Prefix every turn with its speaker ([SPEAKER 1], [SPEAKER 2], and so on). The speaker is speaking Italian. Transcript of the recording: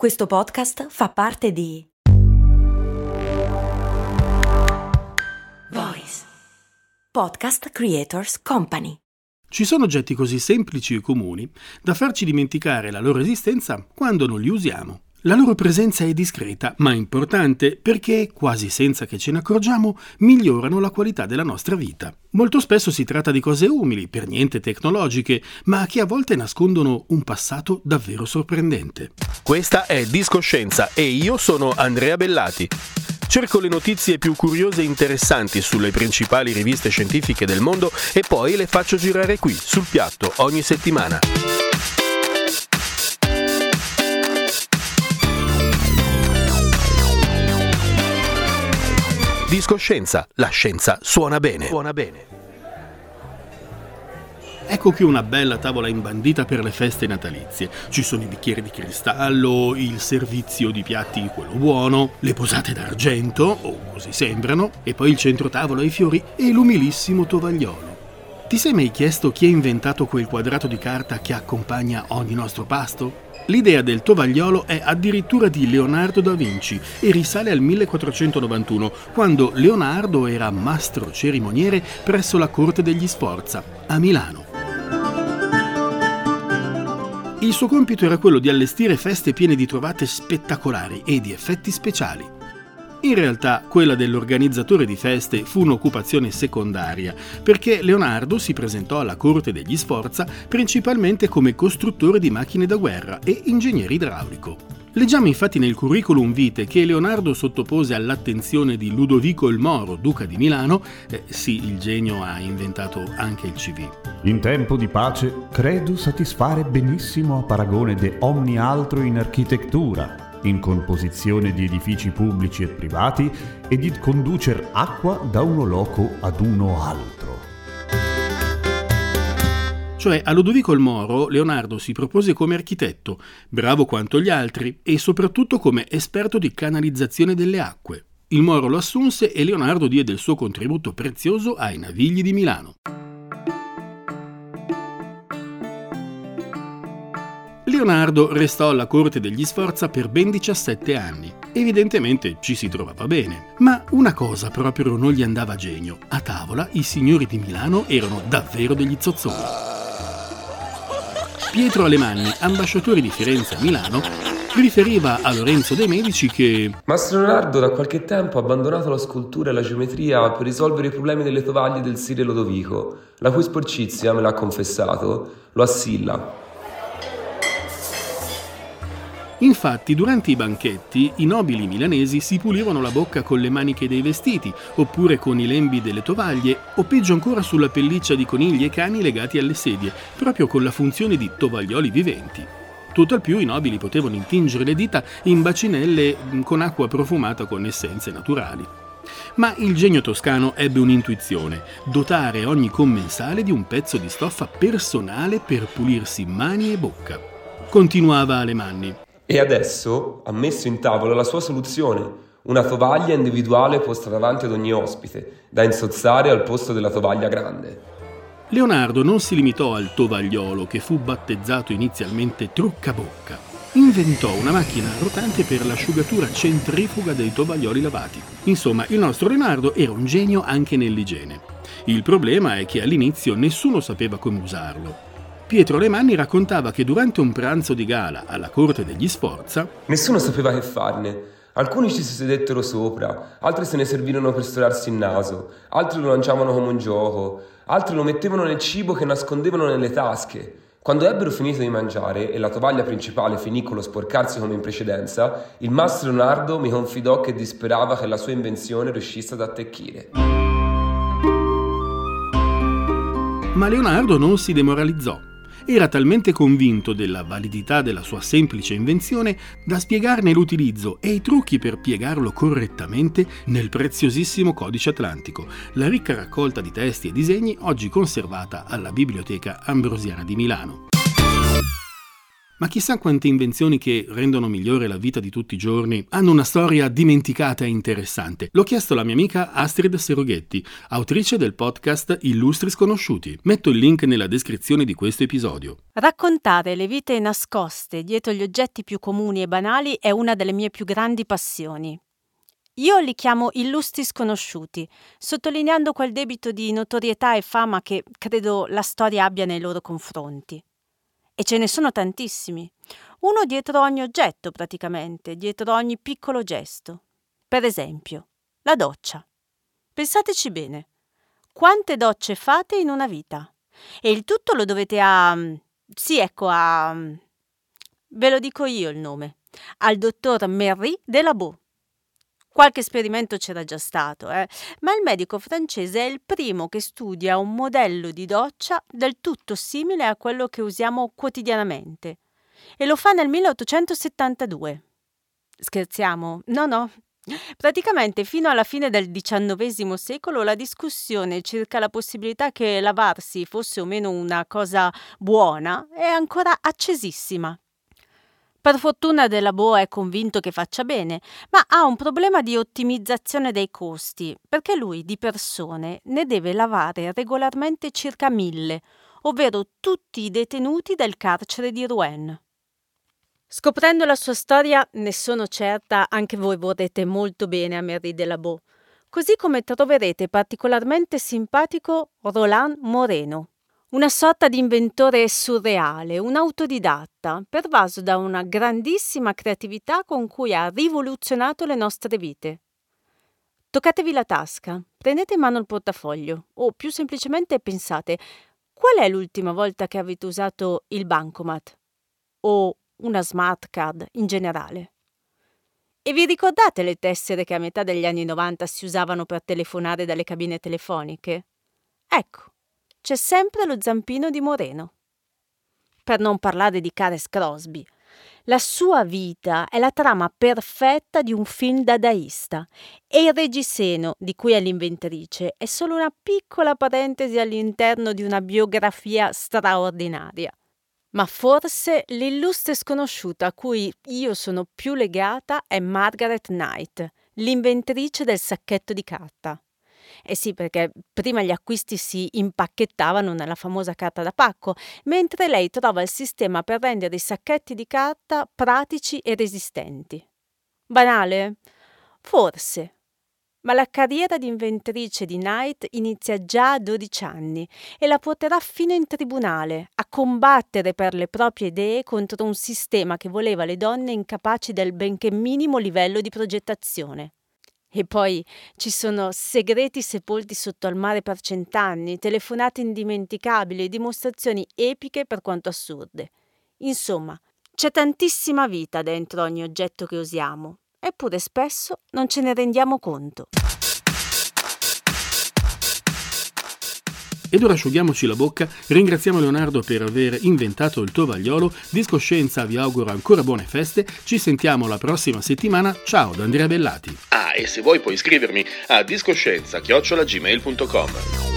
[SPEAKER 1] Questo podcast fa parte di Voice Podcast Creators Company.
[SPEAKER 2] Ci sono oggetti così semplici e comuni da farci dimenticare la loro esistenza quando non li usiamo. La loro presenza è discreta, ma importante perché, quasi senza che ce ne accorgiamo, migliorano la qualità della nostra vita. Molto spesso si tratta di cose umili, per niente tecnologiche, ma che a volte nascondono un passato davvero sorprendente.
[SPEAKER 3] Questa è Discoscienza e io sono Andrea Bellati. Cerco le notizie più curiose e interessanti sulle principali riviste scientifiche del mondo e poi le faccio girare qui, sul piatto, ogni settimana. Discoscienza, la scienza suona bene. Suona bene.
[SPEAKER 2] Ecco qui una bella tavola imbandita per le feste natalizie. Ci sono i bicchieri di cristallo, il servizio di piatti quello buono, le posate d'argento, o così sembrano, e poi il centro tavolo ai fiori e l'umilissimo tovagliolo. Ti sei mai chiesto chi ha inventato quel quadrato di carta che accompagna ogni nostro pasto? L'idea del tovagliolo è addirittura di Leonardo da Vinci e risale al 1491, quando Leonardo era mastro cerimoniere presso la corte degli Sforza, a Milano. Il suo compito era quello di allestire feste piene di trovate spettacolari e di effetti speciali. In realtà quella dell'organizzatore di feste fu un'occupazione secondaria, perché Leonardo si presentò alla corte degli Sforza principalmente come costruttore di macchine da guerra e ingegnere idraulico. Leggiamo infatti nel curriculum vitae che Leonardo sottopose all'attenzione di Ludovico il Moro, duca di Milano, eh, sì, il genio ha inventato anche il CV.
[SPEAKER 4] In tempo di pace credo satisfare benissimo a paragone de ogni altro in architettura, in composizione di edifici pubblici e privati e di conducer acqua da uno loco ad uno altro.
[SPEAKER 2] Cioè a Lodovico il Moro Leonardo si propose come architetto, bravo quanto gli altri e soprattutto come esperto di canalizzazione delle acque. Il Moro lo assunse e Leonardo diede il suo contributo prezioso ai Navigli di Milano. Leonardo restò alla corte degli Sforza per ben 17 anni. Evidentemente ci si trovava bene. Ma una cosa proprio non gli andava a genio. A tavola i signori di Milano erano davvero degli zozzoni. Pietro Alemanni, ambasciatore di Firenze a Milano, riferiva a Lorenzo De Medici che
[SPEAKER 5] Mastro Leonardo da qualche tempo ha abbandonato la scultura e la geometria per risolvere i problemi delle tovaglie del Sire Lodovico, la cui sporcizia, me l'ha confessato, lo assilla.
[SPEAKER 2] Infatti, durante i banchetti, i nobili milanesi si pulivano la bocca con le maniche dei vestiti, oppure con i lembi delle tovaglie, o peggio ancora sulla pelliccia di conigli e cani legati alle sedie, proprio con la funzione di tovaglioli viventi. Tutt'al più i nobili potevano intingere le dita in bacinelle mm, con acqua profumata con essenze naturali. Ma il genio toscano ebbe un'intuizione, dotare ogni commensale di un pezzo di stoffa personale per pulirsi mani e bocca. Continuava Alemanni.
[SPEAKER 5] E adesso ha messo in tavola la sua soluzione, una tovaglia individuale posta davanti ad ogni ospite, da insozzare al posto della tovaglia grande.
[SPEAKER 2] Leonardo non si limitò al tovagliolo che fu battezzato inizialmente truccabocca. Inventò una macchina rotante per l'asciugatura centrifuga dei tovaglioli lavati. Insomma, il nostro Leonardo era un genio anche nell'igiene. Il problema è che all'inizio nessuno sapeva come usarlo. Pietro Lemanni raccontava che durante un pranzo di gala alla corte degli Sforza
[SPEAKER 5] Nessuno sapeva che farne. Alcuni ci si sedettero sopra, altri se ne servirono per storarsi il naso, altri lo lanciavano come un gioco, altri lo mettevano nel cibo che nascondevano nelle tasche. Quando ebbero finito di mangiare e la tovaglia principale finì con lo sporcarsi come in precedenza, il mastro Leonardo mi confidò che disperava che la sua invenzione riuscisse ad attecchire.
[SPEAKER 2] Ma Leonardo non si demoralizzò era talmente convinto della validità della sua semplice invenzione da spiegarne l'utilizzo e i trucchi per piegarlo correttamente nel preziosissimo Codice Atlantico, la ricca raccolta di testi e disegni oggi conservata alla Biblioteca Ambrosiana di Milano. Ma chissà quante invenzioni che rendono migliore la vita di tutti i giorni hanno una storia dimenticata e interessante. L'ho chiesto alla mia amica Astrid Seroghetti, autrice del podcast Illustri Sconosciuti. Metto il link nella descrizione di questo episodio.
[SPEAKER 6] Raccontare le vite nascoste dietro gli oggetti più comuni e banali è una delle mie più grandi passioni. Io li chiamo illustri sconosciuti, sottolineando quel debito di notorietà e fama che credo la storia abbia nei loro confronti. E ce ne sono tantissimi, uno dietro ogni oggetto praticamente, dietro ogni piccolo gesto. Per esempio, la doccia. Pensateci bene, quante docce fate in una vita? E il tutto lo dovete a... sì, ecco, a... ve lo dico io il nome, al dottor Merry Delabo. Qualche esperimento c'era già stato, eh? ma il medico francese è il primo che studia un modello di doccia del tutto simile a quello che usiamo quotidianamente. E lo fa nel 1872. Scherziamo? No, no. Praticamente fino alla fine del XIX secolo la discussione circa la possibilità che lavarsi fosse o meno una cosa buona è ancora accesissima. Per fortuna Della Boa è convinto che faccia bene, ma ha un problema di ottimizzazione dei costi, perché lui di persone ne deve lavare regolarmente circa mille, ovvero tutti i detenuti del carcere di Rouen. Scoprendo la sua storia, ne sono certa, anche voi vorrete molto bene a Mary Delabo, così come troverete particolarmente simpatico Roland Moreno. Una sorta di inventore surreale, un autodidatta, pervaso da una grandissima creatività con cui ha rivoluzionato le nostre vite. Toccatevi la tasca, prendete in mano il portafoglio o più semplicemente pensate qual è l'ultima volta che avete usato il bancomat o una smart card in generale. E vi ricordate le tessere che a metà degli anni 90 si usavano per telefonare dalle cabine telefoniche? Ecco, c'è sempre lo zampino di Moreno. Per non parlare di Cares Crosby. La sua vita è la trama perfetta di un film dadaista e il reggiseno, di cui è l'inventrice, è solo una piccola parentesi all'interno di una biografia straordinaria. Ma forse l'illustre sconosciuta a cui io sono più legata è Margaret Knight, l'inventrice del sacchetto di carta. Eh sì, perché prima gli acquisti si impacchettavano nella famosa carta da pacco, mentre lei trova il sistema per rendere i sacchetti di carta pratici e resistenti. Banale? Forse. Ma la carriera di inventrice di Knight inizia già a 12 anni e la porterà fino in tribunale a combattere per le proprie idee contro un sistema che voleva le donne incapaci del benché minimo livello di progettazione. E poi ci sono segreti sepolti sotto al mare per cent'anni, telefonate indimenticabili e dimostrazioni epiche per quanto assurde. Insomma, c'è tantissima vita dentro ogni oggetto che usiamo, eppure spesso non ce ne rendiamo conto.
[SPEAKER 2] Ed ora asciughiamoci la bocca, ringraziamo Leonardo per aver inventato il tovagliolo, Discoscienza vi auguro ancora buone feste, ci sentiamo la prossima settimana, ciao da Andrea Bellati.
[SPEAKER 3] E se vuoi puoi iscrivermi a discoscienza-gmail.com